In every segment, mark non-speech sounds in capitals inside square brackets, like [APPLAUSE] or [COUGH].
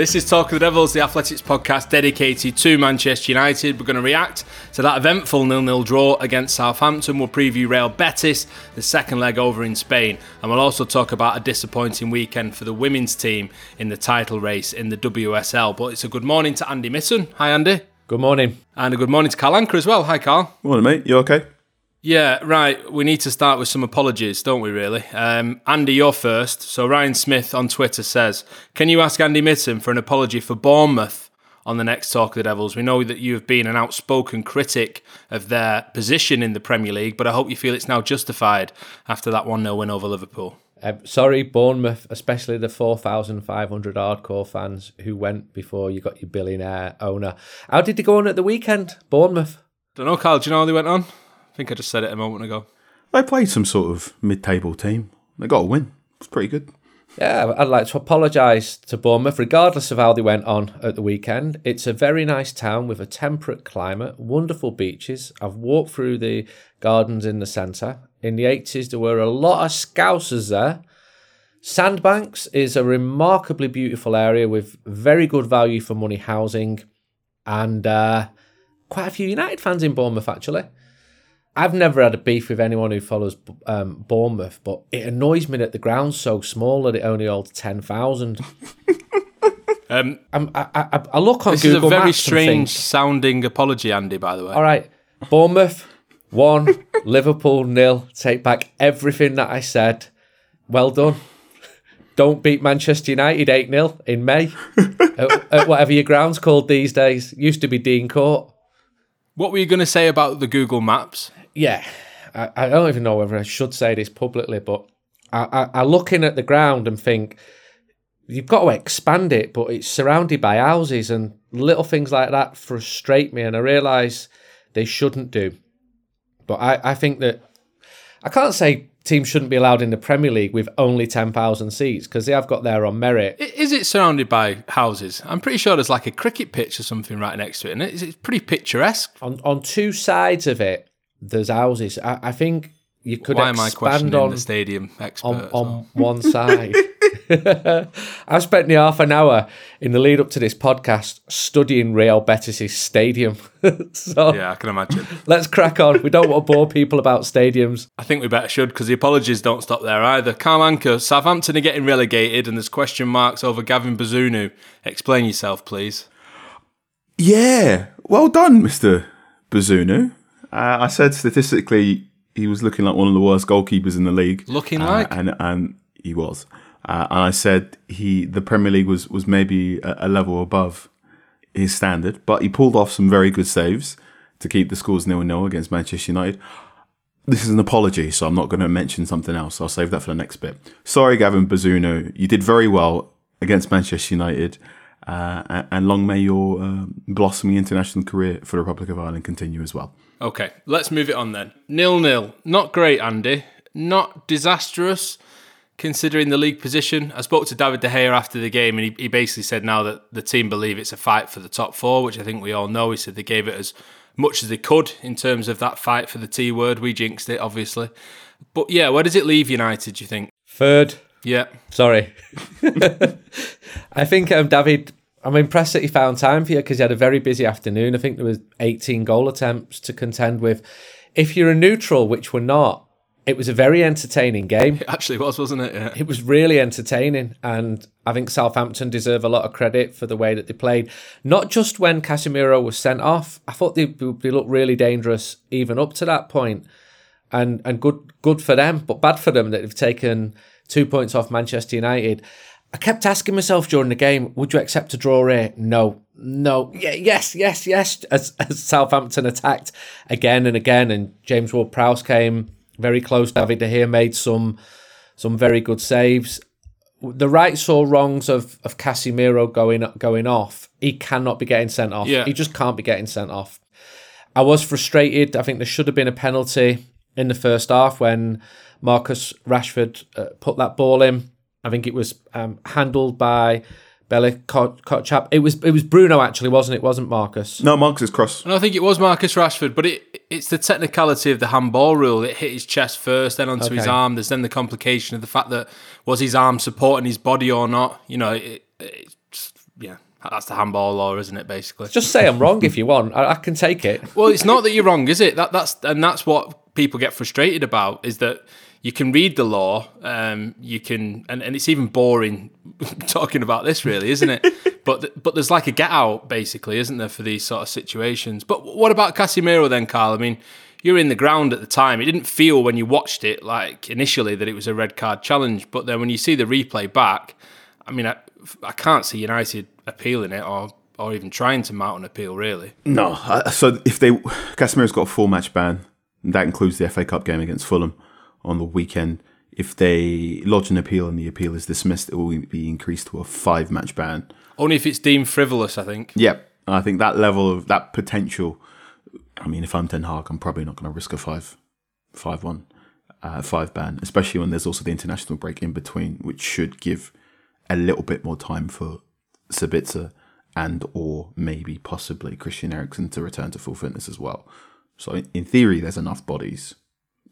This is Talk of the Devils, the Athletics podcast dedicated to Manchester United. We're going to react to that eventful nil-nil draw against Southampton. We'll preview Real Betis, the second leg over in Spain, and we'll also talk about a disappointing weekend for the women's team in the title race in the WSL. But it's a good morning to Andy Mitten. Hi, Andy. Good morning. And a good morning to Carl Anka as well. Hi, Carl. Morning, mate. You okay? Yeah, right. We need to start with some apologies, don't we, really? Um, Andy, you're first. So Ryan Smith on Twitter says, Can you ask Andy Mitten for an apology for Bournemouth on the next Talk of the Devils? We know that you have been an outspoken critic of their position in the Premier League, but I hope you feel it's now justified after that 1 0 win over Liverpool. Uh, sorry, Bournemouth, especially the 4,500 hardcore fans who went before you got your billionaire owner. How did they go on at the weekend, Bournemouth? Don't know, Carl. Do you know how they went on? I think I just said it a moment ago. They played some sort of mid-table team. They got a win. It's pretty good. Yeah, I'd like to apologise to Bournemouth, regardless of how they went on at the weekend. It's a very nice town with a temperate climate, wonderful beaches. I've walked through the gardens in the centre. In the 80s, there were a lot of scousers there. Sandbanks is a remarkably beautiful area with very good value for money housing and uh, quite a few United fans in Bournemouth, actually. I've never had a beef with anyone who follows um, Bournemouth, but it annoys me that the ground's so small that it only holds ten thousand. [LAUGHS] um, I, I, I, look on this Google is a very Maps strange sounding apology, Andy. By the way, all right, Bournemouth one, [LAUGHS] Liverpool nil. Take back everything that I said. Well done. Don't beat Manchester United 8 0 in May [LAUGHS] at, at whatever your ground's called these days. Used to be Dean Court. What were you going to say about the Google Maps? Yeah, I, I don't even know whether I should say this publicly, but I, I, I looking at the ground and think you've got to expand it, but it's surrounded by houses and little things like that frustrate me, and I realise they shouldn't do. But I, I think that I can't say teams shouldn't be allowed in the Premier League with only 10,000 seats because they have got there on merit. Is it surrounded by houses? I'm pretty sure there's like a cricket pitch or something right next to it, and it? it's pretty picturesque. On, on two sides of it, there's houses. I, I think you could Why am I expand questioning on the stadium expert? on, as well? on [LAUGHS] one side. [LAUGHS] I've spent the half an hour in the lead up to this podcast studying Real Betis' stadium. [LAUGHS] so Yeah, I can imagine. let's crack on. We don't want to bore people about stadiums. I think we better should because the apologies don't stop there either. Carl Anka, Southampton are getting relegated and there's question marks over Gavin Bazunu. Explain yourself, please. Yeah, well done, Mister Bazunu. Uh, I said statistically he was looking like one of the worst goalkeepers in the league. Looking Uh, like? and and he was. Uh, and I said he the Premier League was was maybe a, a level above his standard, but he pulled off some very good saves to keep the scores nil nil against Manchester United. This is an apology, so I'm not going to mention something else. I'll save that for the next bit. Sorry, Gavin Bazunu, you did very well against Manchester United, uh, and- and long may your uh, blossoming international career for the Republic of Ireland continue as well. Okay, let's move it on then. Nil nil. Not great, Andy. Not disastrous. considering the league position? I spoke to David De Gea after the game, and he, he basically said now that the team believe it's a fight for the top four, which I think we all know. He said they gave it as much as they could in terms of that fight for the T word. We jinxed it, obviously. But yeah, where does it leave United, do you think? Third. Yeah. Sorry. [LAUGHS] I think um, David. I'm impressed that he found time for you because he had a very busy afternoon. I think there was 18 goal attempts to contend with. If you're a neutral, which we're not, it was a very entertaining game. It actually was, wasn't it? Yeah. It was really entertaining, and I think Southampton deserve a lot of credit for the way that they played. Not just when Casemiro was sent off. I thought they, they looked really dangerous even up to that point, and and good good for them, but bad for them that they've taken two points off Manchester United. I kept asking myself during the game, would you accept a draw here? No, no, yeah, yes, yes, yes. As, as Southampton attacked again and again, and James Ward-Prowse came very close. David De Gea made some some very good saves. The rights or wrongs of of Casemiro going going off, he cannot be getting sent off. Yeah. He just can't be getting sent off. I was frustrated. I think there should have been a penalty in the first half when Marcus Rashford uh, put that ball in. I think it was um, handled by Bella Kotchap. It was it was Bruno actually, wasn't it? it? Wasn't Marcus? No, Marcus is cross. And I think it was Marcus Rashford, but it it's the technicality of the handball rule. It hit his chest first, then onto his arm. There's then the complication of the fact that was his arm supporting his body or not. You know, it, it's yeah, that's the handball law, isn't it? Basically, Just say I'm wrong if you want. I, I can take it. well, it's not that you're wrong, is it? That that's and that's what people get frustrated about is that you can read the law, um, you can, and, and it's even boring [LAUGHS] talking about this, really, isn't it? [LAUGHS] but th- but there's like a get out, basically, isn't there, for these sort of situations? But what about Casemiro then, Carl? I mean, you're in the ground at the time. It didn't feel when you watched it like initially that it was a red card challenge, but then when you see the replay back, I mean, I, I can't see United appealing it or or even trying to mount an appeal, really. No, so if they Casemiro's got a full match ban, that includes the FA Cup game against Fulham on the weekend. If they lodge an appeal and the appeal is dismissed, it will be increased to a five match ban. Only if it's deemed frivolous, I think. Yep, I think that level of that potential. I mean, if I'm Ten Hag, I'm probably not going to risk a five, five one, uh, five ban, especially when there's also the international break in between, which should give a little bit more time for Sabitzer and or maybe possibly Christian Eriksen to return to full fitness as well. So in- in theory, there's enough bodies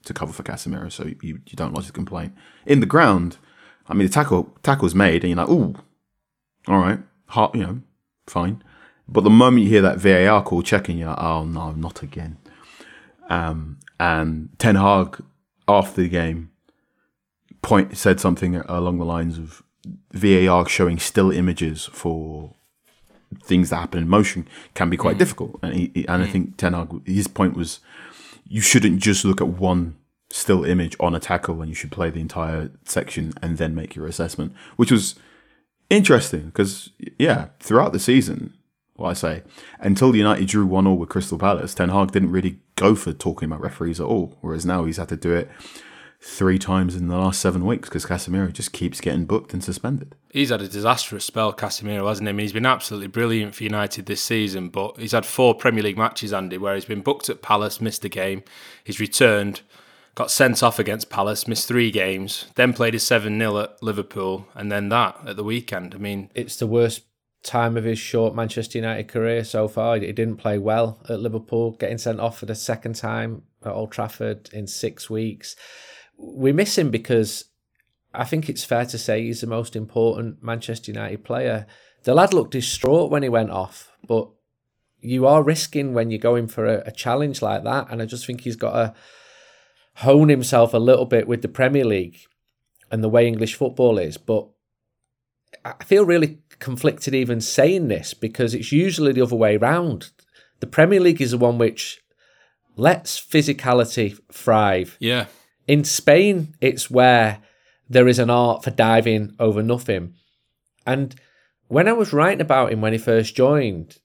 to cover for Casemiro, so you, you don't lodge a complaint. In the ground, I mean, the tackle tackle's made, and you're like, ooh, all right, heart, you know, fine. But the moment you hear that VAR call checking, you're like, oh no, not again. Um, and Ten Hag after the game point said something along the lines of VAR showing still images for things that happen in motion can be quite difficult. And he, he- and I think Ten Hag, his point was, you shouldn't just look at one still image on a tackle, and you should play the entire section and then make your assessment, which was interesting because yeah, throughout the season, what I say, until United drew one all with Crystal Palace, Ten Hag didn't really go for talking about referees at all. Whereas now he's had to do it three times in the last seven weeks because Casemiro just keeps getting booked and suspended. He's had a disastrous spell, Casemiro, hasn't he? I mean, he's been absolutely brilliant for United this season, but he's had four Premier League matches, Andy, where he's been booked at Palace, missed a game. He's returned, got sent off against Palace, missed three games, then played his 7 0 at Liverpool, and then that at the weekend. I mean, It's the worst time of his short Manchester United career so far. He didn't play well at Liverpool, getting sent off for the second time at Old Trafford in six weeks. We miss him because I think it's fair to say he's the most important Manchester United player. The lad looked distraught when he went off, but you are risking when you're going for a, a challenge like that. And I just think he's got to hone himself a little bit with the Premier League and the way English football is. But I feel really conflicted even saying this because it's usually the other way round. The Premier League is the one which lets physicality thrive. yeah. In Spain, it's where there is an art for diving over nothing. And when I was writing about him when he first joined,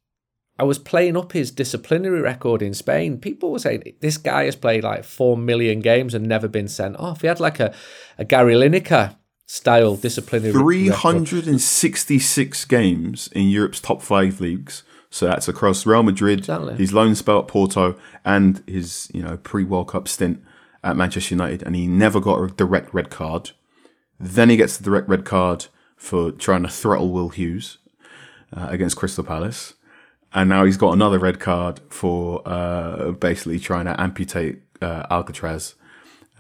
I was playing up his disciplinary record in Spain. People were saying this guy has played like four million games and never been sent off. He had like a, a Gary Lineker style disciplinary record. 366 games in Europe's top five leagues. So that's across Real Madrid, Exactly. his loan spell at Porto, and his you know pre World Cup stint at Manchester United, and he never got a direct red card. Then he gets the direct red card for trying to throttle Will Hughes uh, against Crystal Palace. And now he's got another red card for uh, basically trying to amputate uh, Alcaraz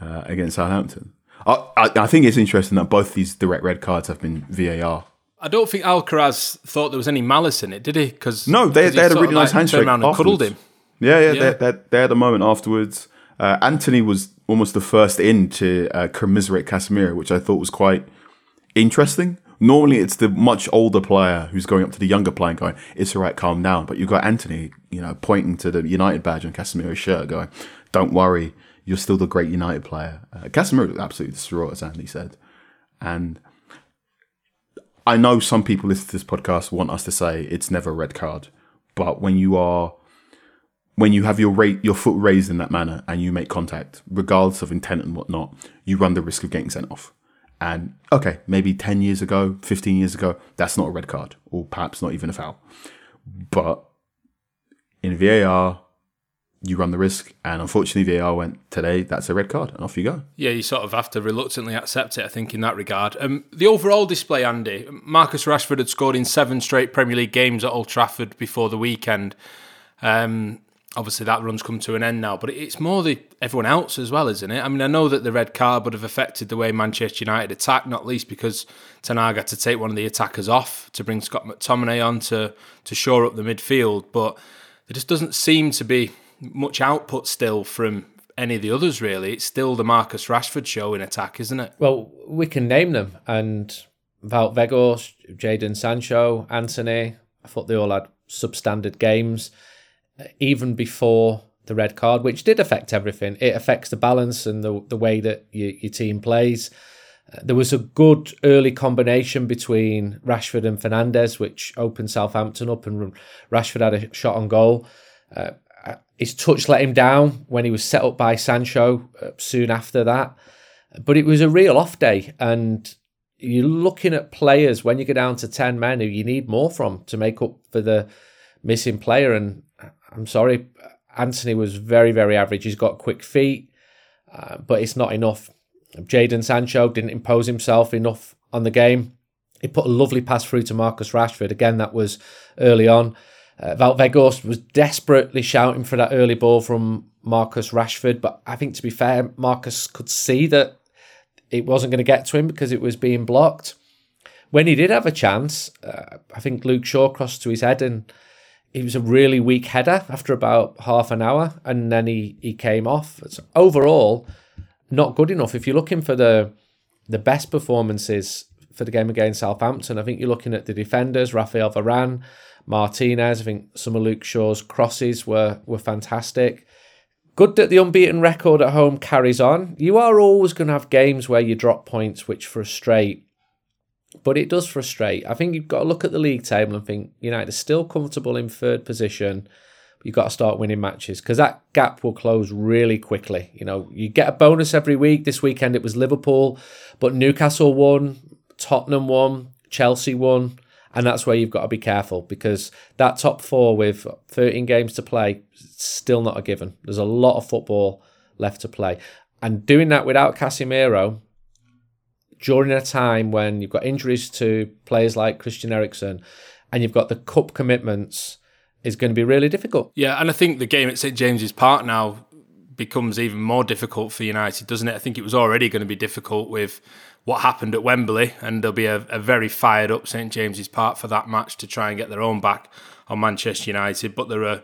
uh, against Southampton. I, I, I think it's interesting that both these direct red cards have been VAR. I don't think Alcaraz thought there was any malice in it, did he? Because No, they, they had a really nice handshake. Turned around and cuddled afterwards. him. Yeah, yeah, Yeah. They, they, they had a moment afterwards. Uh, Antony was almost the first in to uh, commiserate Casemiro, which I thought was quite interesting. Normally, it's the much older player who's going up to the younger player and going, "It's all right, calm down." But you've got Antony, you know, pointing to the United badge on Casemiro's shirt, going, "Don't worry, you're still the great United player." Uh, Casemiro absolutely distraught, as Antony said, and I know some people listening to this podcast want us to say it's never a red card, but when you are when you have your rate your foot raised in that manner and you make contact, regardless of intent and whatnot, you run the risk of getting sent off. And okay, maybe ten years ago, fifteen years ago, that's not a red card, or perhaps not even a foul. But in VAR, you run the risk, and unfortunately, VAR went today. That's a red card, and off you go. Yeah, you sort of have to reluctantly accept it, I think, in that regard. Um, the overall display, Andy, Marcus Rashford had scored in seven straight Premier League games at Old Trafford before the weekend. Um, obviously, that run's come to an end now, but it's more the everyone else as well, isn't it? I mean, I know that the red card would have affected the way Manchester United attack, not least because Ten Hag had to take one of the attackers off to bring Scott McTominay on to, to shore up the midfield, but there just doesn't seem to be much output still from any of the others, really. It's still the Marcus Rashford show in attack, isn't it? Well, we can name them, and Wout Weghorst, Jadon Sancho, Antony. I thought they all had substandard games, even before the red card, which did affect everything. It affects the balance and the the way that your, your team plays. Uh, There was a good early combination between Rashford and Fernandes, which opened Southampton up, and Rashford had a shot on goal. Uh, his touch let him down when he was set up by Sancho uh, soon after that. But it was a real off day, and you're looking at players when you get down to 10 men who you need more from to make up for the missing player. And I'm sorry, Antony was very, very average. He's got quick feet, uh, but it's not enough. Jadon Sancho didn't impose himself enough on the game. He put a lovely pass through to Marcus Rashford. Again, that was early on. Uh, was desperately shouting for that early ball from Marcus Rashford, but I think to be fair, Marcus could see that it wasn't going to get to him because it was being blocked. When he did have a chance, uh, I think Luke Shaw crossed to his head and it was a really weak header after about half an hour, and then he, he came off. So overall, not good enough. If you're looking for the the best performances for the game against Southampton, I think you're looking at the defenders, Raphael Varane, Martinez. I think some of Luke Shaw's crosses were were fantastic. Good that the unbeaten record at home carries on. You are always going to have games where you drop points which frustrate, but it does frustrate. I think you've got to look at the league table and think United are still comfortable in third position. You've got to start winning matches because that gap will close really quickly. You know, you get a bonus every week. This weekend it was Liverpool, but Newcastle won, Tottenham won, Chelsea won. And that's where you've got to be careful because that top four with 13 games to play, still not a given. There's a lot of football left to play. And doing that without Casemiro during a time when you've got injuries to players like Christian Eriksen and you've got the cup commitments is going to be really difficult. Yeah, and I think the game at St James's Park now becomes even more difficult for United, doesn't it? I think it was already going to be difficult with what happened at Wembley, and there'll be a, a very fired up St James's Park for that match to try and get their own back on Manchester United. But they're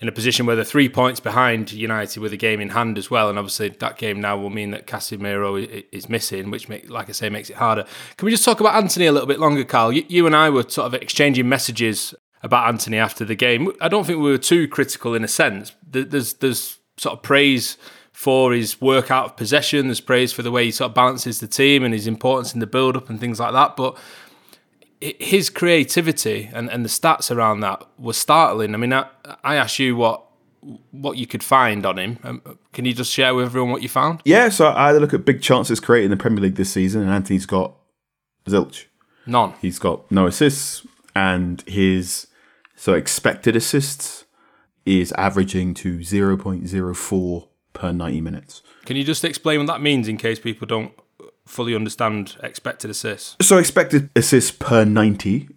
in a position where they're three points behind United with a game in hand as well, and obviously that game now will mean that Casemiro is missing, which, make, like I say, makes it harder. Can we just talk about Antony a little bit longer, Carl? You, you and I were sort of exchanging messages about Antony after the game. I don't think we were too critical in a sense. There's there's sort of praise for his work out of possession. There's praise for the way he sort of balances the team and his importance in the build up and things like that. But his creativity and, and the stats around that were startling. I mean, I, I asked you what what you could find on him. Um, can you just share with everyone what you found? Yeah, so I had a look at big chances created in the Premier League this season, and Antony's got zilch. None. He's got no assists, and his so expected assists is averaging to 0.04 per 90 minutes. Can you just explain what that means in case people don't fully understand expected assists. So expected assists per ninety,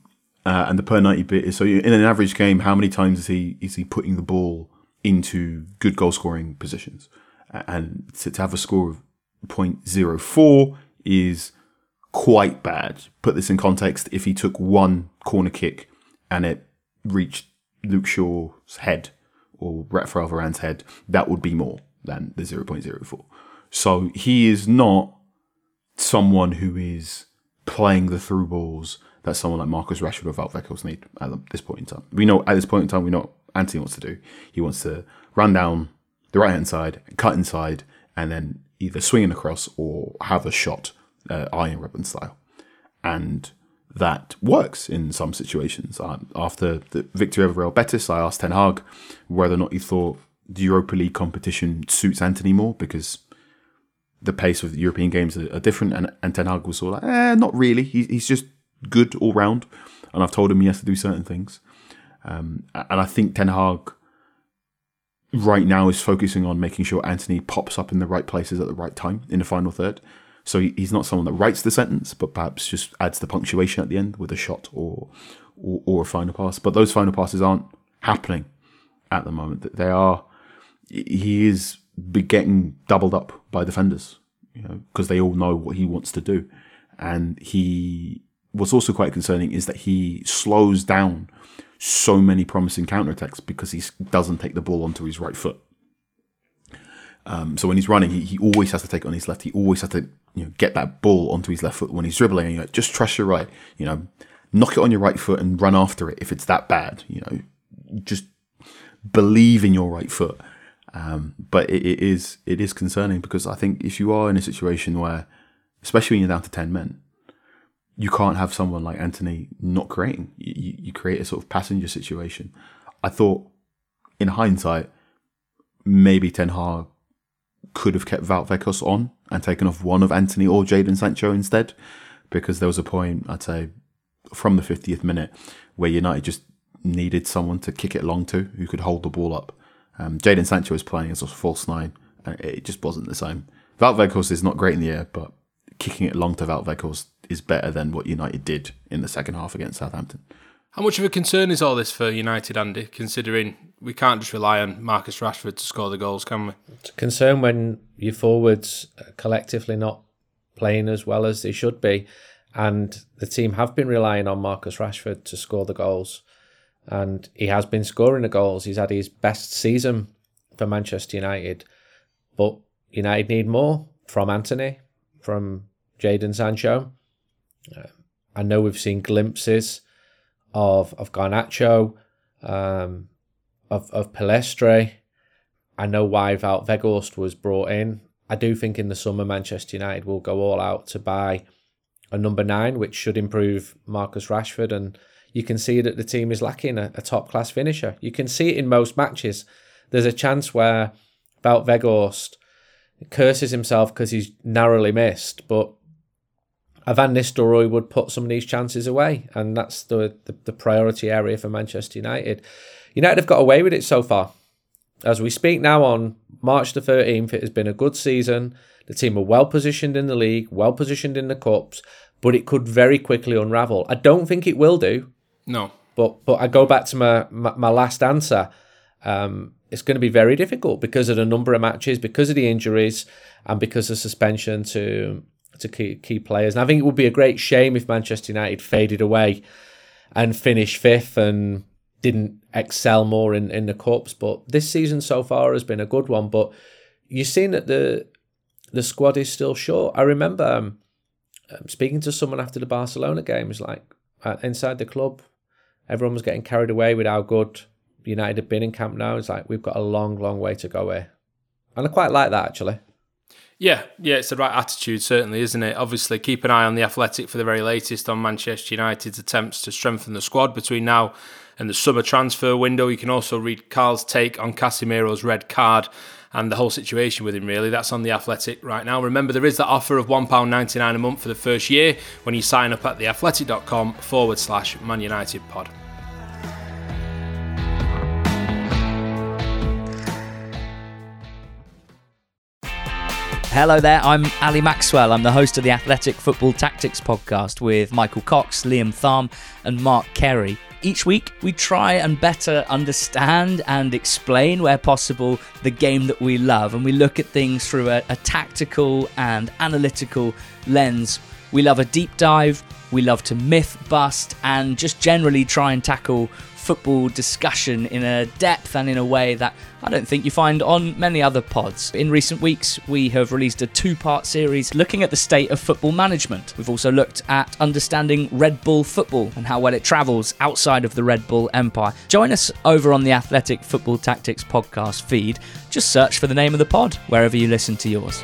uh, and the per ninety bit is so in an average game, how many times is he is he putting the ball into good goal scoring positions? And to, to have a score of 0.04 is quite bad. Put this in context: if he took one corner kick and it reached Luke Shaw's head or Raphael Varane's head, that would be more than the 0.04. So he is not someone who is playing the through balls that someone like Marcus Rashford or Wout need at this point in time. We know at this point in time, we know what Antony wants to do. He wants to run down the right hand side, cut inside, and then either swing across or have a shot, uh, Arjen Robben style. And that works in some situations. Uh, after the victory over Real Betis, I asked Ten Hag whether or not he thought the Europa League competition suits Antony more because the pace of the European games are, are different. And, and Ten Hag was sort of like, eh, not really. He, he's just good all round. And I've told him he has to do certain things. Um, and I think Ten Hag right now is focusing on making sure Antony pops up in the right places at the right time in the final third. So he's not someone that writes the sentence, but perhaps just adds the punctuation at the end with a shot or, or, or a final pass. But those final passes aren't happening at the moment. They are. He is getting doubled up by defenders, you know, because they all know what he wants to do, and he. What's also quite concerning is that he slows down so many promising counterattacks because he doesn't take the ball onto his right foot. Um, so when he's running, he, he always has to take it on his left. He always has to you know get that ball onto his left foot when he's dribbling. And you like, just trust your right. You know, knock it on your right foot and run after it if it's that bad. You know, just believe in your right foot. Um, but it, it is it is concerning because I think if you are in a situation where, especially when you're down to ten men, you can't have someone like Antony not creating. You, you create a sort of passenger situation. I thought, in hindsight, maybe Ten Hag could have kept Wout on and taken off one of Antony or Jadon Sancho instead, because there was a point, I'd say, from the 50th minute where United just needed someone to kick it along to who could hold the ball up. Um, Jadon Sancho was playing as a false nine, and it just wasn't the same. Wout Weghorst is not great in the air, but kicking it long to Wout Weghorst is better than what United did in the second half against Southampton. How much of a concern is all this for United, Andy, considering we can't just rely on Marcus Rashford to score the goals, can we? It's a concern when your forwards are collectively not playing as well as they should be. And the team have been relying on Marcus Rashford to score the goals. And he has been scoring the goals. He's had his best season for Manchester United. But United need more from Antony, from Jadon Sancho. Uh, I know we've seen glimpses of of Garnacho, um, of of Pellistri. I know why Wout was brought in. I do think in the summer Manchester United will go all out to buy a number nine, which should improve Marcus Rashford. And you can see that the team is lacking a, a top class finisher. You can see it in most matches. There's a chance where Wout Weghorst curses himself because he's narrowly missed, but Van Nistelrooy would put some of these chances away, and that's the, the, the priority area for Manchester United. United have got away with it so far. As we speak now on March the 13th, it has been a good season. The team are well positioned in the league, well positioned in the cups, but it could very quickly unravel. I don't think it will do. No. But but I go back to my my, my last answer. Um, it's going to be very difficult because of the number of matches, because of the injuries, and because of suspension to to key, key players. And I think it would be a great shame if Manchester United faded away and finished fifth and didn't excel more in, in the cups. But this season so far has been a good one. But you've seen that the the squad is still short. I remember um, um speaking to someone after the Barcelona game. was like uh, inside the club, everyone was getting carried away with how good United had been in Camp Nou. It's like we've got a long, long way to go here, and I quite like that actually. Yeah, yeah, it's the right attitude, certainly, isn't it? Obviously, keep an eye on the Athletic for the very latest on Manchester United's attempts to strengthen the squad between now and the summer transfer window. You can also read Carl's take on Casemiro's red card and the whole situation with him, really. That's on the Athletic right now. Remember, there is that offer of £1.99 a month for the first year when you sign up at theathletic.com forward slash Man United pod. Hello there, I'm Ali Maxwell. I'm the host of the Athletic Football Tactics podcast with Michael Cox, Liam Tharm, and Mark Carey. Each week, we try and better understand and explain, where possible, the game that we love, and we look at things through a, a tactical and analytical lens. We love a deep dive, we love to myth bust, and just generally try and tackle football discussion in a depth and in a way that I don't think you find on many other pods. In recent weeks, we have released a two part series looking at the state of football management. We've also looked at understanding Red Bull football and how well it travels outside of the Red Bull empire. Join us over on the Athletic Football Tactics podcast feed. Just search for the name of the pod wherever you listen to yours.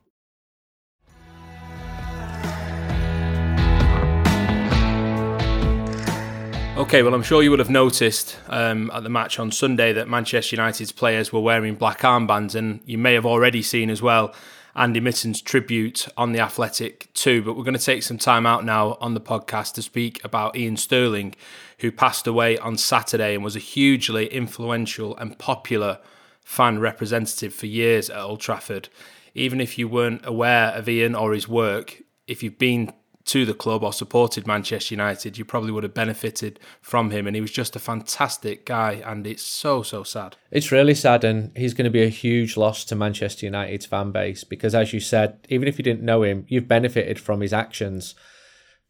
Okay, well, I'm sure you would have noticed um, at the match on Sunday that Manchester United's players were wearing black armbands, and you may have already seen as well Andy Mitten's tribute on the Athletic too. But we're going to take some time out now on the podcast to speak about Ian Stirling, who passed away on Saturday and was a hugely influential and popular fan representative for years at Old Trafford. Even if you weren't aware of Ian or his work, if you've been to the club or supported Manchester United, you probably would have benefited from him. And he was just a fantastic guy, and it's so, so sad. It's really sad, and he's going to be a huge loss to Manchester United's fan base because, as you said, even if you didn't know him, you've benefited from his actions.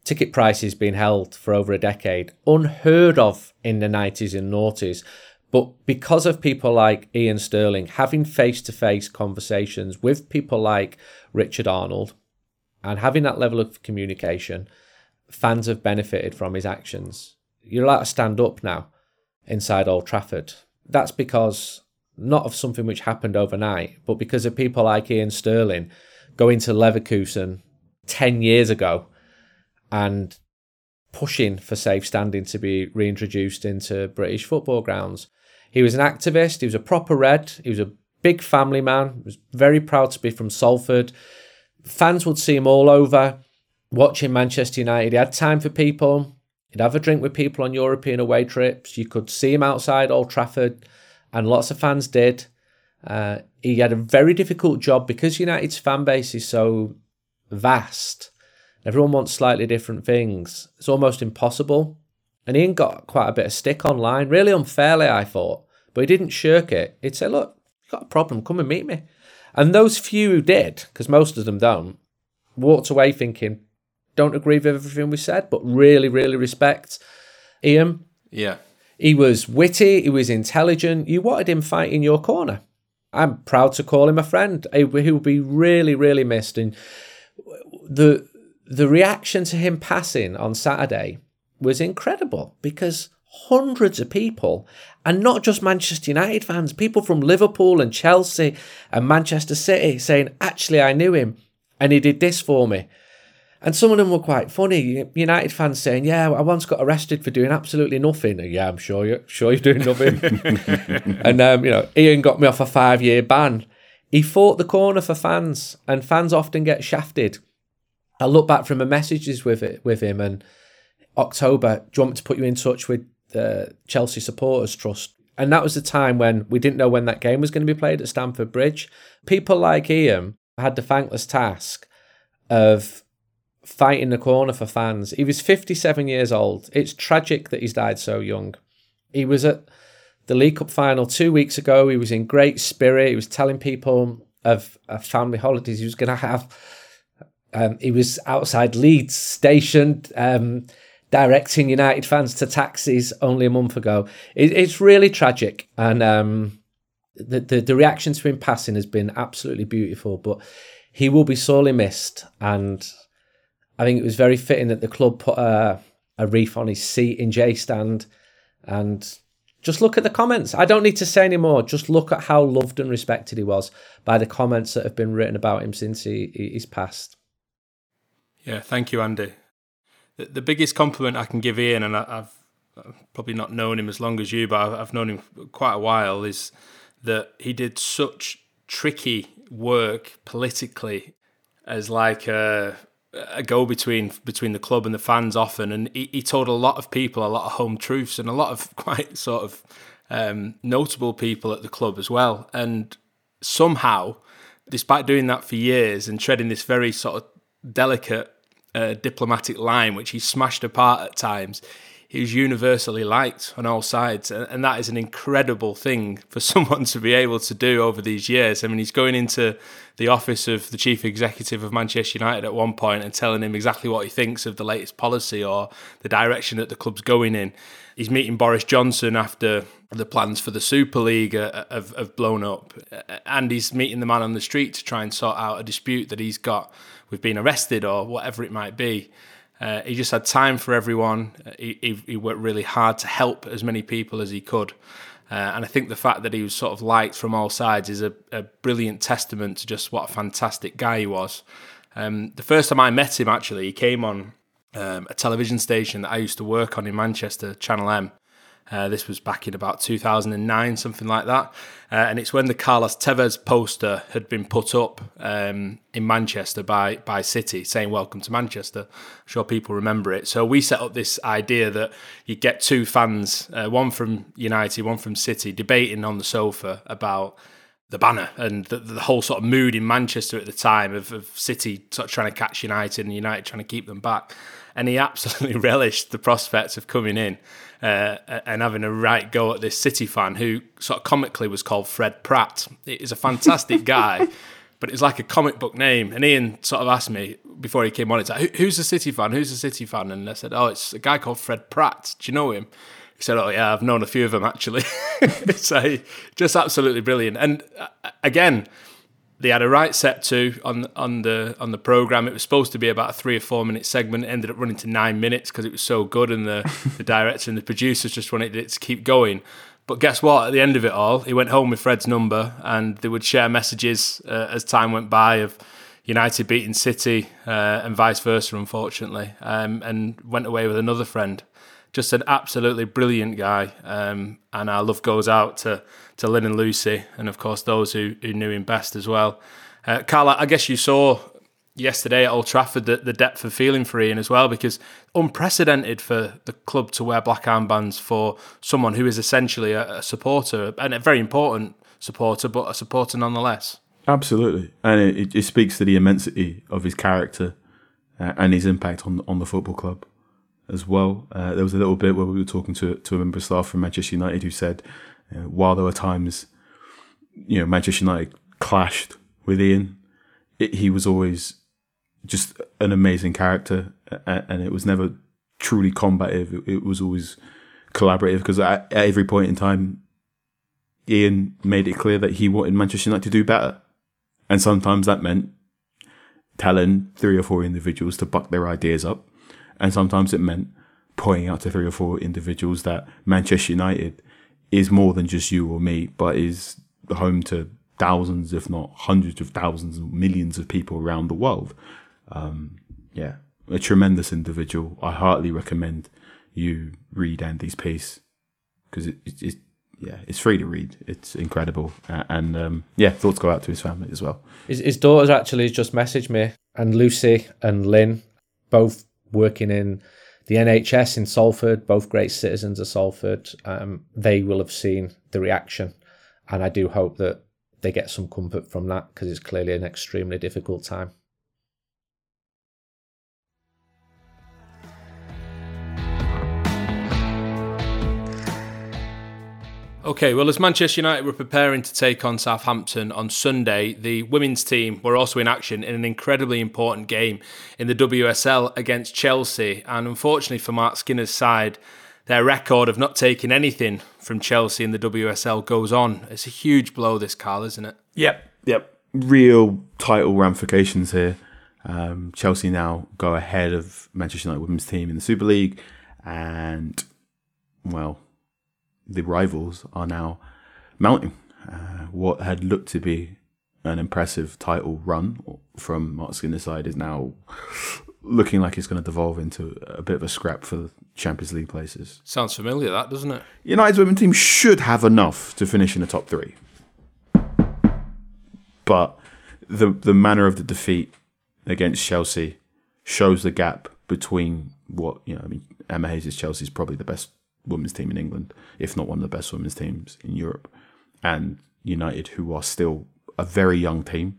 Ticket prices being held for over a decade, unheard of in the 90s and noughties. But because of people like Ian Stirling having face to face conversations with people like Richard Arnold, and having that level of communication, fans have benefited from his actions. You're allowed to stand up now inside Old Trafford. That's because not of something which happened overnight, but because of people like Ian Stirling going to Leverkusen 10 years ago and pushing for safe standing to be reintroduced into British football grounds. He was an activist, he was a proper red, he was a big family man, he was very proud to be from Salford fans would see him all over watching Manchester United. He had time for people. He'd have a drink with people on European away trips. You could see him outside Old Trafford, and lots of fans did. Uh, he had a very difficult job because United's fan base is so vast. Everyone wants slightly different things. It's almost impossible. And Ian got quite a bit of stick online, really unfairly, I thought. But he didn't shirk it. He'd say, Look, you've got a problem, come and meet me. And those few who did, because most of them don't, walked away thinking, don't agree with everything we said, but really, really respect Ian. Yeah. He was witty, he was intelligent. You wanted him fighting your corner. I'm proud to call him a friend. He will be really, really missed. And the the reaction to him passing on Saturday was incredible because hundreds of people, and not just Manchester United fans, people from Liverpool and Chelsea and Manchester City saying, actually, I knew him and he did this for me. And some of them were quite funny. United fans saying, "Yeah, I once got arrested for doing absolutely nothing." Yeah, I'm sure you sure you're doing nothing. [LAUGHS] and um, you know, Ian got me off a five year ban. He fought the corner for fans, and fans often get shafted. I look back from my messages with it with him, and October. Do you want me to put you in touch with the Chelsea Supporters Trust. And that was the time when we didn't know when that game was going to be played at Stamford Bridge. People like Ian had the thankless task of fighting the corner for fans. He was 57 years old. It's tragic that he's died so young. he was at the League Cup final two weeks ago. He was in great spirit. He was telling people of, of family holidays he was going to have. Um, he was outside Leeds stationed, um, directing United fans to taxis only a month ago. It, it's really tragic, and um, the, the the reaction to him passing has been absolutely beautiful. But he will be sorely missed, and I think it was very fitting that the club put a, a wreath on his seat in J stand, and just look at the comments. I don't need to say any more. Just look at how loved and respected he was by the comments that have been written about him since he, he's passed. Yeah, thank you, Andy. The, biggest compliment I can give Ian, and I, have probably not known him as long as you, but I've, I've known him quite a while, is that he did such tricky work politically as like a, a go between between the club and the fans often, and he, he, told a lot of people a lot of home truths and a lot of [LAUGHS] quite sort of um, notable people at the club as well. And somehow, despite doing that for years and treading this very sort of delicate uh, diplomatic line, which he smashed apart at times, he was universally liked on all sides. And that is an incredible thing for [LAUGHS] someone to be able to do over these years. I mean, he's going into the office of the chief executive of Manchester United at one point and telling him exactly what he thinks of the latest policy or the direction that the club's going in. He's meeting Boris Johnson after the plans for the Super League have, have blown up. And he's meeting the man on the street to try and sort out a dispute that he's got with being arrested or whatever it might be. Uh, he just had time for everyone. He, he, he, worked really hard to help as many people as he could. Uh, and I think the fact that he was sort of liked from all sides is a, a brilliant testament to just what a fantastic guy he was. Um, the first time I met him, actually, he came on um, a television station that I used to work on in Manchester, Channel M. Uh, this was back in about 2009, something like that. Uh, and it's when the Carlos Tevez poster had been put up um, in Manchester by, by City saying, Welcome to Manchester. I'm sure people remember it. So we set up this idea that you get two fans, uh, one from United, one from City, debating on the sofa about the banner and the, the, whole sort of mood in Manchester at the time of, of City sort of trying to catch United and United trying to keep them back. And he [LAUGHS] absolutely relished the prospects of coming in uh, and having a right go at this City fan who sort of comically was called Fred Pratt. He's a fantastic guy, [LAUGHS] but it's like a comic book name. And Ian sort of asked me before he came on, it's like, who's a City fan? Who's a City fan? And I said, oh, it's a guy called Fred Pratt. Do you know him? He said, "Oh yeah, I've known a few of them actually." [LAUGHS] so just absolutely brilliant. And uh, again, they had a right set to on on the on the program. It was supposed to be about a three or four minute segment. It ended up running to nine minutes because it was so good, and the [LAUGHS] the director and the producers just wanted it to keep going. But guess what? At the end of it all, he went home with Fred's number, and they would share messages uh, as time went by of United beating City uh, and vice versa, unfortunately, um, and went away with another friend. Just an absolutely brilliant guy, um, and our love goes out to to Lynn and Lucy, and of course those who, who knew him best as well. Uh, Carl, I guess you saw yesterday at Old Trafford the, the depth of feeling for Ian as well, because unprecedented for the club to wear black armbands for someone who is essentially a, a supporter and a very important supporter, but a supporter nonetheless. Absolutely, and it, it speaks to the immensity of his character uh, and his impact on on the football club as well. Uh, there was a little bit where we were talking to to a member of staff from Manchester United who said uh, while there were times, you know, Manchester United clashed with Ian, it, he was always just an amazing character, and it was never truly combative. It, it was always collaborative because at, at every point in time, Ian made it clear that he wanted Manchester United to do better, and sometimes that meant telling three or four individuals to buck their ideas up, and sometimes it meant pointing out to three or four individuals that Manchester United is more than just you or me, but is home to thousands, if not hundreds of thousands, millions of people around the world. Um, yeah, a tremendous individual. I heartily recommend you read Andy's piece because it, it, it, yeah, it's free to read. It's incredible, and um, yeah, thoughts go out to his family as well. His, his daughters actually just messaged me, and Lucy and Lynn, both working in the NHS in Salford, both great citizens of Salford, um, they will have seen the reaction. And I do hope that they get some comfort from that because it's clearly an extremely difficult time. Okay, well, as Manchester United were preparing to take on Southampton on Sunday, the women's team were also in action in an incredibly important game in the WSL against Chelsea. And unfortunately for Mark Skinner's side, their record of not taking anything from Chelsea in the WSL goes on. It's a huge blow, this, Carl, isn't it? Yep, yep. Real title ramifications here. Um, Chelsea now go ahead of Manchester United women's team in the Super League, and well, the rivals are now mounting. Uh, what had looked to be an impressive title run from Marc Skinner's side is now looking like it's going to devolve into a bit of a scrap for the Champions League places. Sounds familiar, that doesn't it? United's women team should have enough to finish in the top three, but the the manner of the defeat against Chelsea shows the gap between what you know. I mean, Emma Hayes' Chelsea is probably the best women's team in England, if not one of the best women's teams in Europe, and United, who are still a very young team,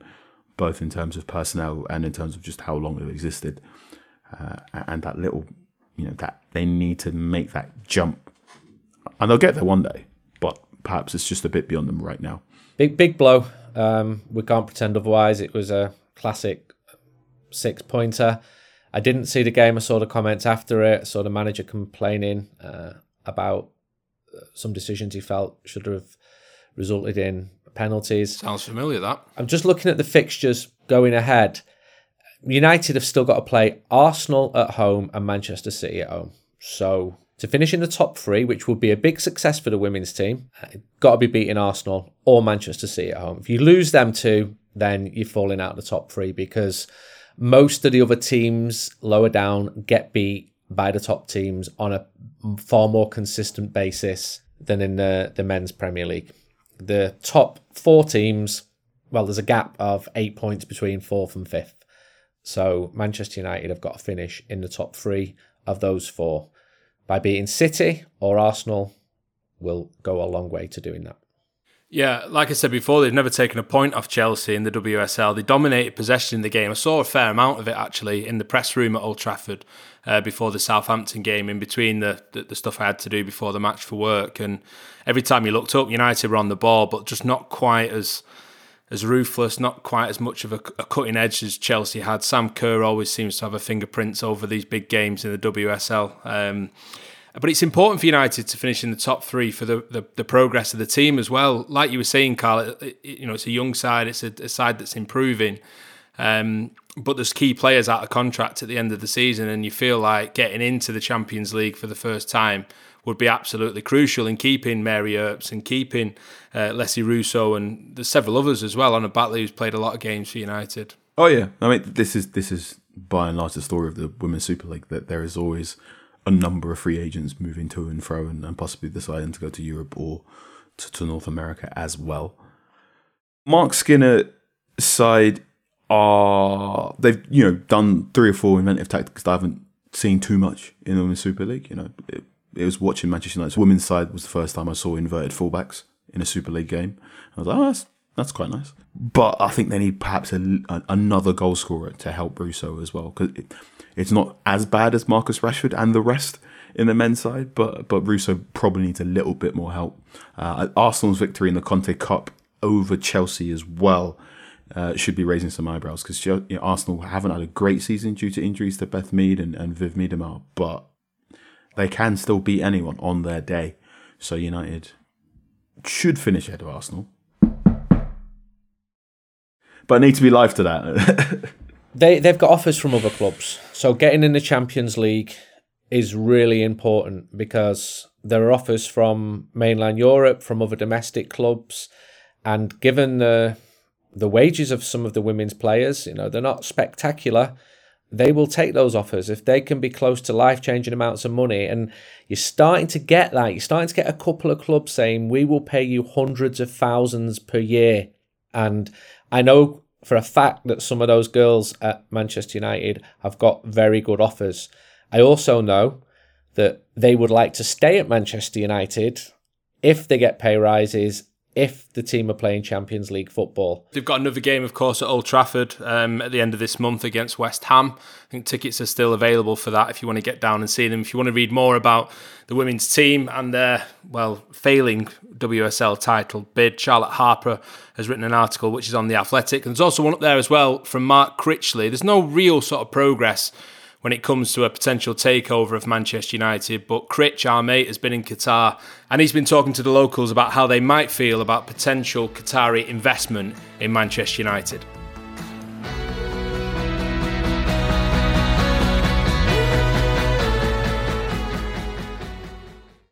both in terms of personnel and in terms of just how long they've existed, uh, and that little, you know, that they need to make that jump, and they'll get there one day, but perhaps it's just a bit beyond them right now. Big big blow. Um, we can't pretend otherwise. It was a classic six pointer. I didn't see the game. I saw the comments after it. I saw the manager complaining. Uh, about uh, some decisions he felt should have resulted in penalties. Sounds familiar, that. I'm just looking at the fixtures going ahead. United have still got to play Arsenal at home and Manchester City at home. So to finish in the top three, which would be a big success for the women's team, uh, got to be beating Arsenal or Manchester City at home. If you lose them two, then you're falling out of the top three because most of the other teams lower down get beat by the top teams on a far more consistent basis than in the, the men's Premier League. The top four teams, well, there's a gap of eight points between fourth and fifth. So Manchester United have got to finish in the top three of those four. By beating City or Arsenal, will go a long way to doing that. Yeah, like I said before, they've never taken a point off Chelsea in the WSL. They dominated possession in the game. I saw a fair amount of it actually in the press room at Old Trafford uh, before the Southampton game, in between the, the, the stuff I had to do before the match for work. And every time you looked up, United were on the ball, but just not quite as as ruthless, not quite as much of a, a cutting edge as Chelsea had. Sam Kerr always seems to have a fingerprints over these big games in the WSL. Um, but it's important for United to finish in the top three for the, the, the progress of the team as well. Like you were saying, Carl, it, it, you know it's a young side, it's a, a side that's improving. Um, but there's key players out of contract at the end of the season, and you feel like getting into the Champions League for the first time would be absolutely crucial in keeping Mary Earps and keeping uh, Alessia Russo and there's several others as well. Ona Batlle who's played a lot of games for United. Oh yeah, I mean this is this is by and large the story of the Women's Super League that there is always a number of free agents moving to and fro and, and possibly deciding to go to Europe or to, to North America as well. Marc Skinner side are they've you know done three or four inventive tactics that I haven't seen too much in the Super League. You know, it, it was watching Manchester United's women's side was the first time I saw inverted fullbacks in a Super League game. I was like, oh, that's that's quite nice. But I think they need perhaps a, a, another goal scorer to help Russo as well because it, it's not as bad as Marcus Rashford and the rest in the men's side, but but Russo probably needs a little bit more help. Uh, Arsenal's victory in the Conti Cup over Chelsea as well uh, should be raising some eyebrows because you know, Arsenal haven't had a great season due to injuries to Beth Mead and, and Viv Miedema, but they can still beat anyone on their day. So United should finish ahead of Arsenal, but need to be live to that. [LAUGHS] they they've got offers from other clubs, so getting in the Champions League is really important because there are offers from mainland Europe, from other domestic clubs, and given the the wages of some of the women's players, you know, they're not spectacular. They will take those offers if they can be close to life changing amounts of money. And you're starting to get that. You're starting to get a couple of clubs saying, we will pay you hundreds of thousands per year. And I know for a fact that some of those girls at Manchester United have got very good offers. I also know that they would like to stay at Manchester United if they get pay rises if the team are playing Champions League football. They've got another game, of course, at Old Trafford um, at the end of this month against West Ham. I think tickets are still available for that if you want to get down and see them. If you want to read more about the women's team and their, well, failing WSL title bid, Charlotte Harpur has written an article which is on The Athletic. And there's also one up there as well from Mark Critchley. There's no real sort of progress when it comes to a potential takeover of Manchester United. But Critch, our mate, has been in Qatar and he's been talking to the locals about how they might feel about potential Qatari investment in Manchester United.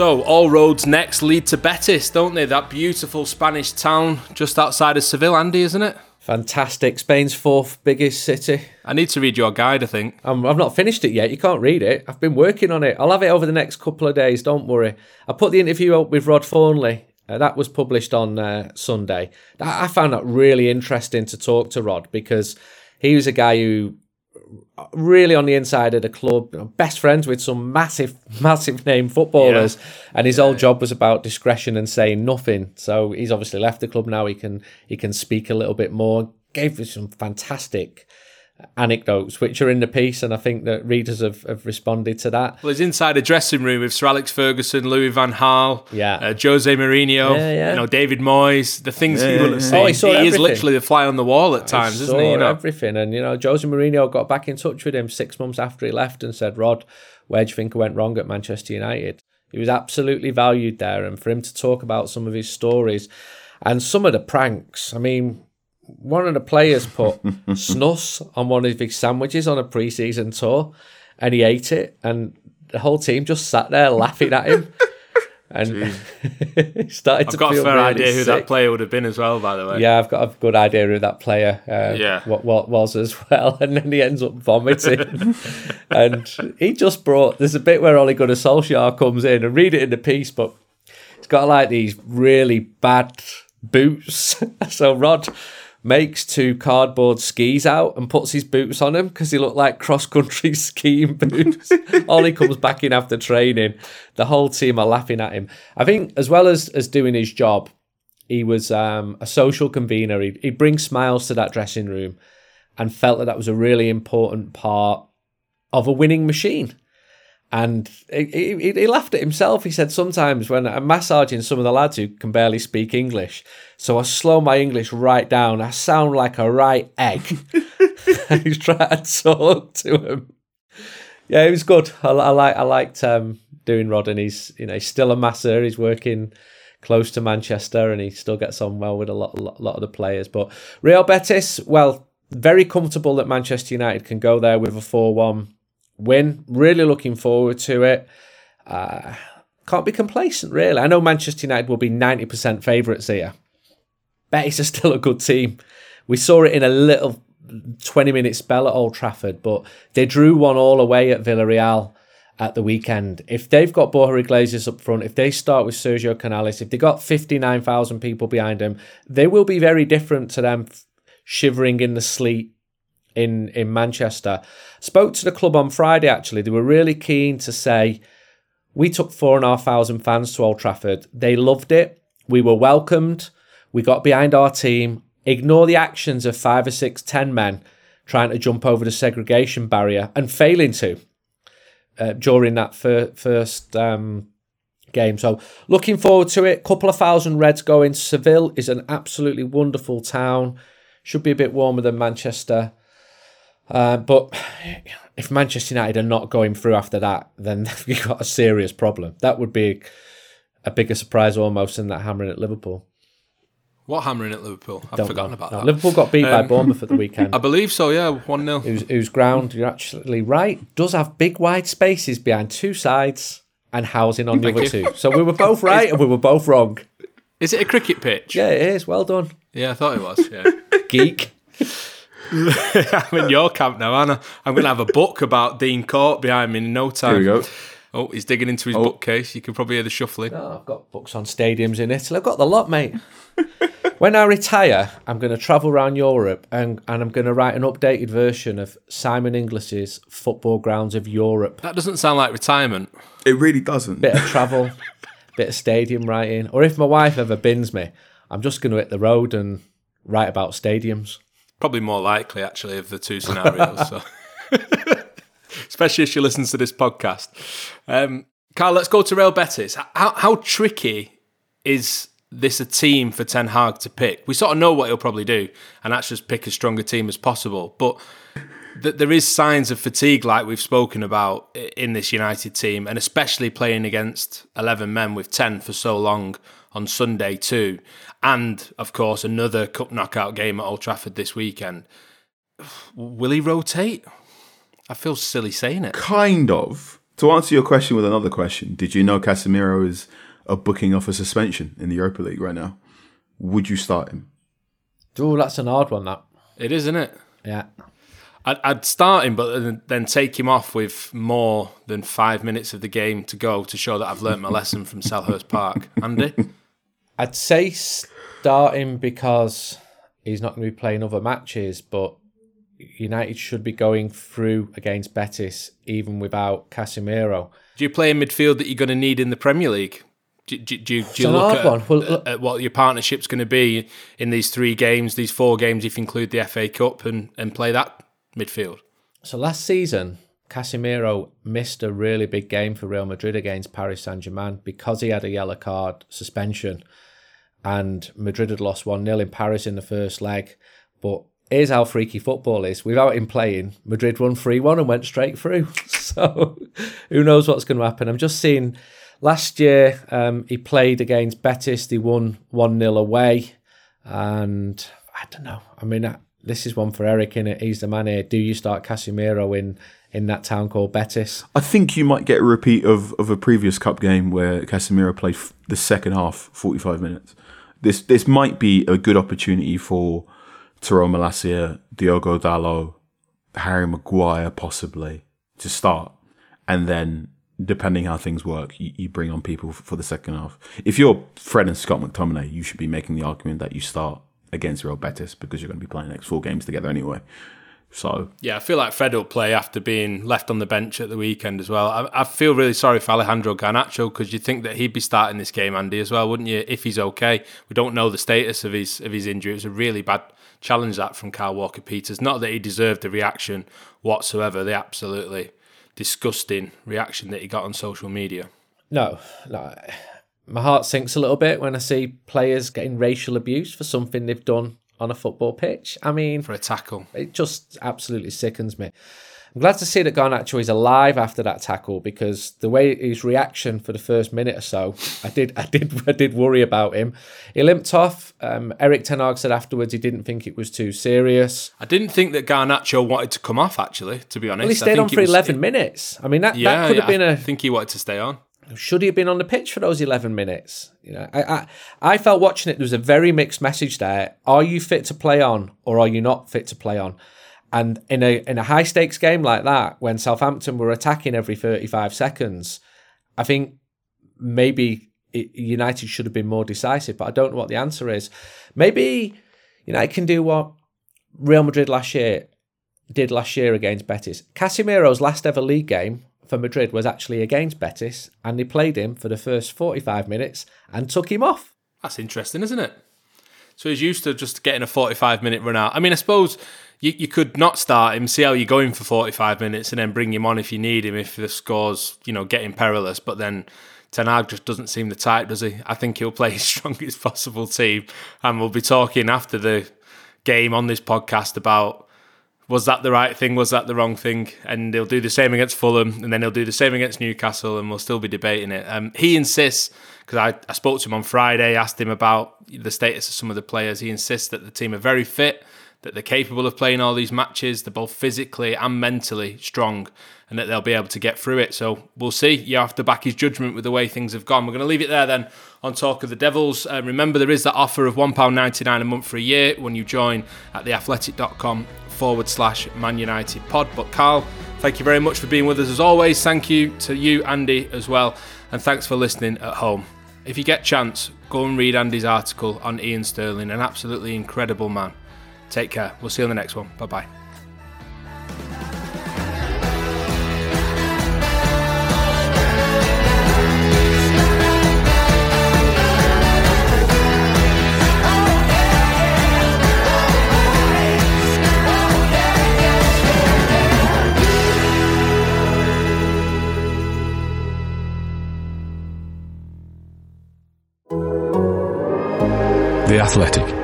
So, all roads next lead to Betis, don't they? That beautiful Spanish town just outside of Seville, Andy, isn't it? Fantastic. Spain's fourth biggest city. I need to read your guide, I think. I'm, I've not finished it yet. You can't read it. I've been working on it. I'll have it over the next couple of days. Don't worry. I put the interview up with Rod Thornley. Uh, that was published on uh, Sunday. I found that really interesting to talk to Rod because he was a guy who really on the inside of the club, you know, best friends with some massive, [LAUGHS] massive name footballers, yeah. and his yeah. whole job was about discretion and saying nothing. So he's obviously left the club now. He can he can speak a little bit more. Gave us some fantastic anecdotes which are in the piece and I think that readers have, have responded to that. Well, he's inside a dressing room with Sir Alex Ferguson, Louis van Gaal, yeah. Uh, Jose Mourinho, yeah, yeah. you know, David Moyes, the things yeah, he will have seen. Oh, he, he is literally the fly on the wall at times, he isn't he? You know? everything. And, you know, Jose Mourinho got back in touch with him six months after he left and said, Rod, where do you think I went wrong at Manchester United? He was absolutely valued there. And for him to talk about some of his stories and some of the pranks, I mean, one of the players put [LAUGHS] snus on one of his big sandwiches on a pre-season tour, and he ate it, and the whole team just sat there laughing at him. [LAUGHS] And [LAUGHS] he started I've to got a fair really idea who that player would have been as well, by the way. Yeah, I've got a good idea who that player uh, Yeah. what, what was as well. And then he ends up vomiting. and he just brought, there's a bit where Ole Gunnar Solskjaer comes in and read it in the piece, but he's got like these really bad boots. so Rod makes two cardboard skis out and puts his boots on him because he looked like cross country [LAUGHS] skiing boots. Ollie comes back in after training. The whole team are laughing at him. I think, as well as, as doing his job, he was um, a social convener. He, he brings smiles to that dressing room and felt that that was a really important part of a winning machine. And he, he, he, laughed at himself. He said, Sometimes when I'm massaging some of the lads who can barely speak English, so I slow my English right down, I sound like a right egg. and [LAUGHS] [LAUGHS] he's trying to talk to him. Yeah, it was good. I, I, like, I liked um, doing Rod, and he's, you know, he's still a masser. He's working close to Manchester, and he still gets on well with a lot, lot, lot of the players. But Real Betis, well, very comfortable that Manchester United can go there with a 4 1 win. Really looking forward to it. Uh, can't be complacent, really. I know Manchester United will be 90% favourites here. Betis are still a good team. We saw it in a little 20 minute spell at Old Trafford, but they drew one all away at Villarreal at the weekend. If they've got Borja Iglesias up front, if they start with Sergio Canales, if they've got 59,000 people behind them, they will be very different to them shivering in the sleet in in Manchester. Spoke to the club on Friday. Actually, they were really keen to say we took four and a half thousand fans to Old Trafford. They loved it. We were welcomed. We got behind our team. Ignore the actions of five or six, ten men trying to jump over the segregation barrier and failing to uh, during that fir- first um, game. So looking forward to it. Couple of thousand Reds going. Seville is an absolutely wonderful town. Should be a bit warmer than Manchester. Uh, but if Manchester United are not going through after that, then [LAUGHS] you've got a serious problem. That would be a bigger surprise almost than that hammering at Liverpool. What hammering at Liverpool? I've Don't forgotten know. about No, that. Liverpool got beat by Um, Bournemouth at the [LAUGHS] weekend. I believe so, yeah, 1 0. whose, whose ground, you're actually right, does have big wide spaces behind two sides and housing on the Thank other you. two. So we were [LAUGHS] both right and we were both wrong. Is it a cricket pitch? Yeah, it is. Well done. Yeah, I thought it was, yeah. Geek. I'm in your camp now, Anna. I'm going to have a book about Dean Court behind me in no time. Here we go. Oh, he's digging into his Oh. bookcase. You can probably hear the shuffling. Oh, I've got books on stadiums in Italy. I've got the lot, mate. [LAUGHS] when I retire, I'm going to travel around Europe and, and I'm going to write an updated version of Simon Inglis's Football Grounds of Europe. That doesn't sound like retirement. It really doesn't. Bit of [LAUGHS] travel, bit of stadium writing. Or if my wife ever bins me, I'm just going to hit the road and write about stadiums. Probably more likely, actually, of the two scenarios. so. [LAUGHS] Especially if she listens to this podcast. Um, Carl, let's go to Real Betis. How, how tricky is this a team for Ten Hag to pick? We sort of know what he'll probably do, and that's just pick as strong a team as possible. But th- there is signs of fatigue, like we've spoken about in this United team, and especially playing against 11 men with 10 for so long on Sunday, too. And, of course, another cup knockout game at Old Trafford this weekend. [SIGHS] Will he rotate? I feel silly saying it. Kind of. To answer your question with another question, did you know Casemiro is a booking off a suspension in the Europa League right now? Would you start him? Oh, that's an hard one, that. It is, isn't it? Yeah. I'd, I'd start him, but then- then take him off with more than five minutes of the game to go to show that I've learnt my [LAUGHS] lesson from Selhurst Park. Andy? I'd say start him because he's not going to be playing other matches, but United should be going through against Betis even without Casemiro. Do you play a midfield that you're going to need in the Premier League? Do, do, do, do you look at, one. Well, look- at what your partnership's going to be in these three games, these four games, if you include the FA Cup, and, and play that midfield? So last season, Casemiro missed a really big game for Real Madrid against Paris Saint Germain because he had a yellow card suspension, and Madrid had lost 1 0 in Paris in the first leg. But here's how freaky football is without him playing, Madrid won 3 1 and went straight through. [LAUGHS] So who knows what's going to happen? I'm just seeing last year um, he played against Betis, they won 1 0 away, and I don't know. I mean, uh, this is one for Erik in it. He's the man here. Do you start Casemiro in in that town called Betis? I think you might get a repeat of, of a previous cup game where Casemiro played f- the second half, 45 minutes. This this might be a good opportunity for Tyrell Malacia, Diogo Dalot, Harry Maguire possibly to start. And then, depending how things work, you, you bring on people for the second half. If you're Fred and Scott McTominay, you should be making the argument that you start against Real Betis because you're going to be playing the next four games together anyway. So Yeah, I feel like Fred will play after being left on the bench at the weekend as well. I, I feel really sorry for Alejandro Garnacho because you'd think that he'd be starting this game, Andy, as well, wouldn't you? If he's okay, we don't know the status of his of his injury. It was a really bad challenge that from Kyle Walker Peters. Not that he deserved the reaction whatsoever. The absolutely disgusting reaction that he got on social media. No, no. My heart sinks a little bit when I see players getting racial abuse for something they've done on a football pitch. I mean, for a tackle, it just absolutely sickens me. I'm glad to see that Garnacho is alive after that tackle because the way his reaction for the first minute or so, I did, I did, [LAUGHS] I did worry about him. He limped off. Um, Erik Ten Hag said afterwards he didn't think it was too serious. I didn't think that Garnacho wanted to come off. Actually, to be honest, Well, he stayed on for was- 11 minutes. I mean, that, Yeah, that could have yeah, been I a. think he wanted to stay on. Should he have been on the pitch for those 11 minutes? You know, I, I, I felt watching it, there was a very mixed message there. Are you fit to play on or are you not fit to play on? And in a in a high stakes game like that, when Southampton were attacking every 35 seconds, I think maybe it, United should have been more decisive, but I don't know what the answer is. Maybe United can do what Real Madrid last year did last year against Betis. Casemiro's last ever league game for Madrid was actually against Betis, and they played him for the first 45 minutes and took him off. That's interesting, isn't it? So he's used to just getting a 45 minute run out. I mean, I suppose you, you could not start him, see how you're going for 45 minutes, and then bring him on if you need him, if the score's, you know, getting perilous. But then Ten Hag just doesn't seem the type, does he? I think he'll play [LAUGHS] his strongest possible team. And we'll be talking after the game on this podcast about was that the right thing? Was that the wrong thing? And he'll do the same against Fulham, and then he'll do the same against Newcastle, and we'll still be debating it. Um, he insists because I, I spoke to him on Friday, asked him about the status of some of the players. He insists that the team are very fit, that they're capable of playing all these matches. They're both physically and mentally strong, and that they'll be able to get through it. So we'll see. You have to back his judgment with the way things have gone. We're going to leave it there then on Talk of the Devils. Uh, remember, there is that offer of £1.99 a month for a year when you join at theathletic.com forward slash Man United pod. But Carl, thank you very much for being with us as always. Thank you to you, Andy, as well. And thanks for listening at home. If you get chance, go and read Andy's article on Ian Stirling, an absolutely incredible man. Take care. We'll see you on the next one. Bye bye. The Athletic.